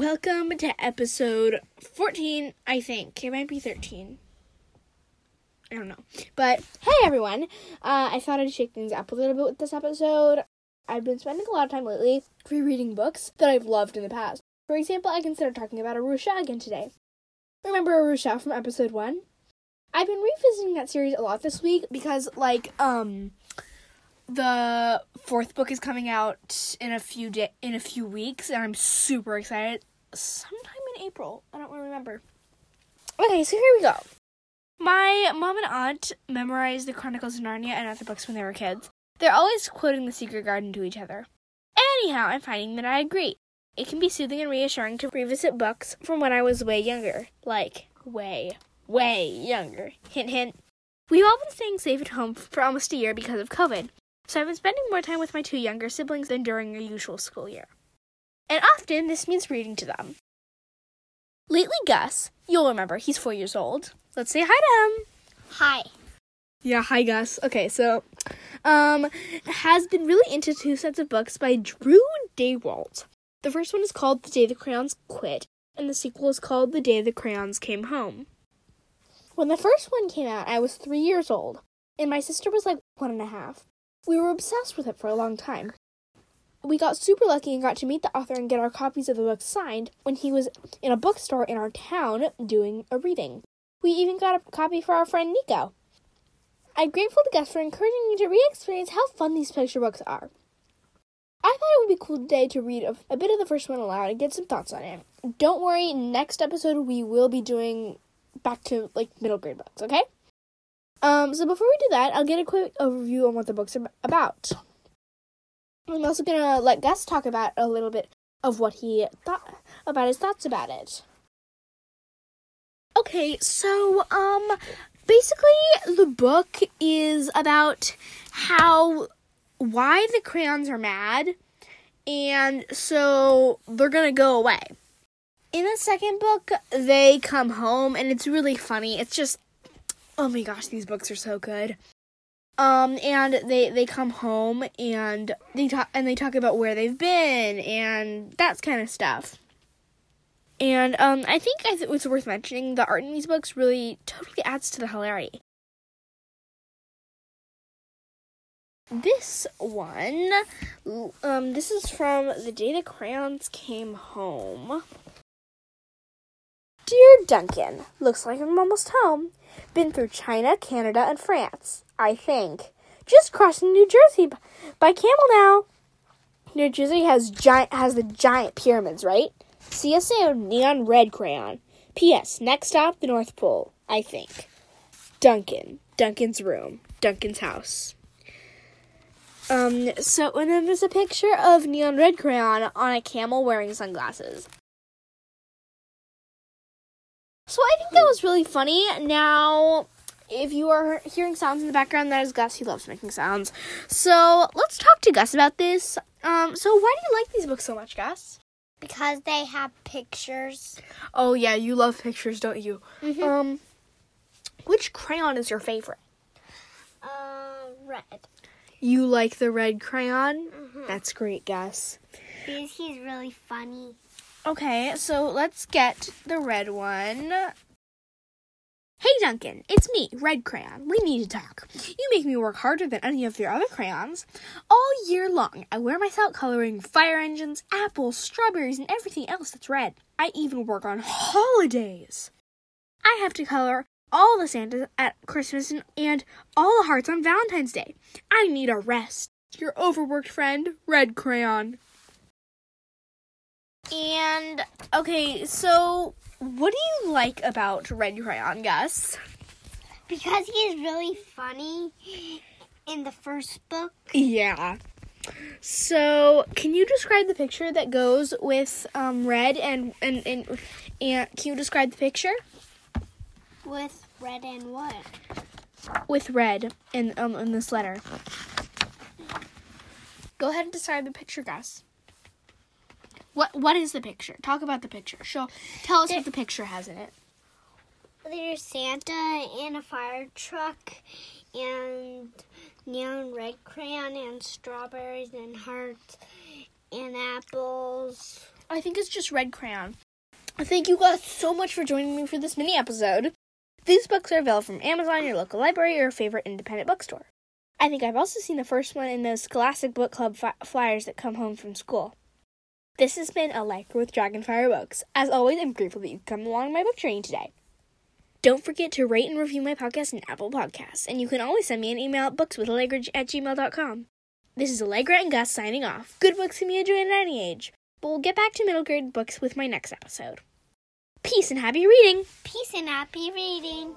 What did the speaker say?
Welcome to episode 14, I think. It might be 13. I don't know. But hey, everyone. Uh, I thought I'd shake things up a little bit with this episode. I've been spending a lot of time lately rereading books that I've loved in the past. For example, I consider talking about Aru Shah again today. Remember Aru Shah from episode 1? I've been revisiting that series a lot this week because, like, um, the fourth book is coming out in a few day in a few weeks, and I'm super excited. Sometime in April, I don't really remember. Okay, so here we go. My mom and aunt memorized the Chronicles of Narnia and other books when they were kids. They're always quoting The Secret Garden to each other. Anyhow, I'm finding that I agree. It can be soothing and reassuring to revisit books from when I was way younger. Like, way, way younger. Hint, hint. We've all been staying safe at home for almost a year because of COVID. So I've been spending more time with my two younger siblings than during a usual school year. And often this means reading to them. Lately, Gus, you'll remember, he's four years old. Let's say hi to him. Hi. Yeah, hi Gus. Okay, so um has been really into two sets of books by Drew Daywalt. The first one is called The Day the Crayons Quit, and the sequel is called The Day the Crayons Came Home. When the first one came out, I was three years old, and my sister was like one and a half. We were obsessed with it for a long time. We got super lucky and got to meet the author and get our copies of the book signed when he was in a bookstore in our town doing a reading. We even got a copy for our friend Nico. I'm grateful to Gus for encouraging me to re experience how fun these picture books are. I thought it would be cool today to read a, a bit of the first one aloud and get some thoughts on it. Don't worry, next episode we will be doing back to like middle grade books, okay? Um, so before we do that, I'll get a quick overview on what the book's are about. I'm also gonna let Gus talk about a little bit of what he thought about his thoughts about it. Okay, so um basically the book is about how why the crayons are mad and so they're gonna go away. In the second book, they come home and it's really funny. It's just oh my gosh, these books are so good. Um, and they they come home and they talk and they talk about where they've been and that kind of stuff. And um, I think I th- it's worth mentioning the art in these books really totally adds to the hilarity. This one, um, this is from the day the crayons came home. Dear Duncan, looks like I'm almost home. Been through China, Canada, and France, I think. Just crossing New Jersey by camel now. New Jersey has giant has the giant pyramids, right? See you soon, neon red crayon. P.S. Next stop, the North Pole, I think. Duncan. Duncan's room. Duncan's house. Um, so, and then there's a picture of neon red crayon on a camel wearing sunglasses. So I think that was really funny. Now, if you are hearing sounds in the background, that is Gus. He loves making sounds. So let's talk to Gus about this. Um, so why do you like these books so much, Gus? Because they have pictures. Oh yeah, you love pictures, don't you? Mhm. Um, which crayon is your favorite? Uh, red. You like the red crayon? Mhm. That's great, Gus. Because he's really funny. Okay, so let's get the red one. Hey Duncan, it's me, Red Crayon. We need to talk. You make me work harder than any of your other crayons. All year long, I wear myself coloring fire engines, apples, strawberries, and everything else that's red. I even work on holidays. I have to color all the Santas at Christmas and, and all the hearts on Valentine's Day. I need a rest. Your overworked friend, Red Crayon. And okay, so what do you like about Red Crayon, Gus? Because he's really funny in the first book. Yeah. So, can you describe the picture that goes with um, red and and and and can you describe the picture With red and what? with red in um in this letter? Go ahead and describe the picture, Gus. What what is the picture? Talk about the picture. Show tell us what the picture has in it. There's Santa and a fire truck and neon red crayon and strawberries and hearts and apples I think it's just red crayon. Thank you guys so much for joining me for this mini episode. These books are available from Amazon, your local library, or your favorite independent bookstore. I think I've also seen the first one in those Scholastic Book Club fi- flyers that come home from school. This has been a Liker with Dragonfire Books. As always, I'm grateful that you've come along my book journey today. Don't forget to rate and review my podcast in Apple Podcasts, and you can always send me an email at bookswithallegra at gmail.com. This is Allegra and Gus signing off. Good books can be enjoyed at any age, but we'll get back to middle grade books with my next episode. Peace and happy reading! Peace and happy reading.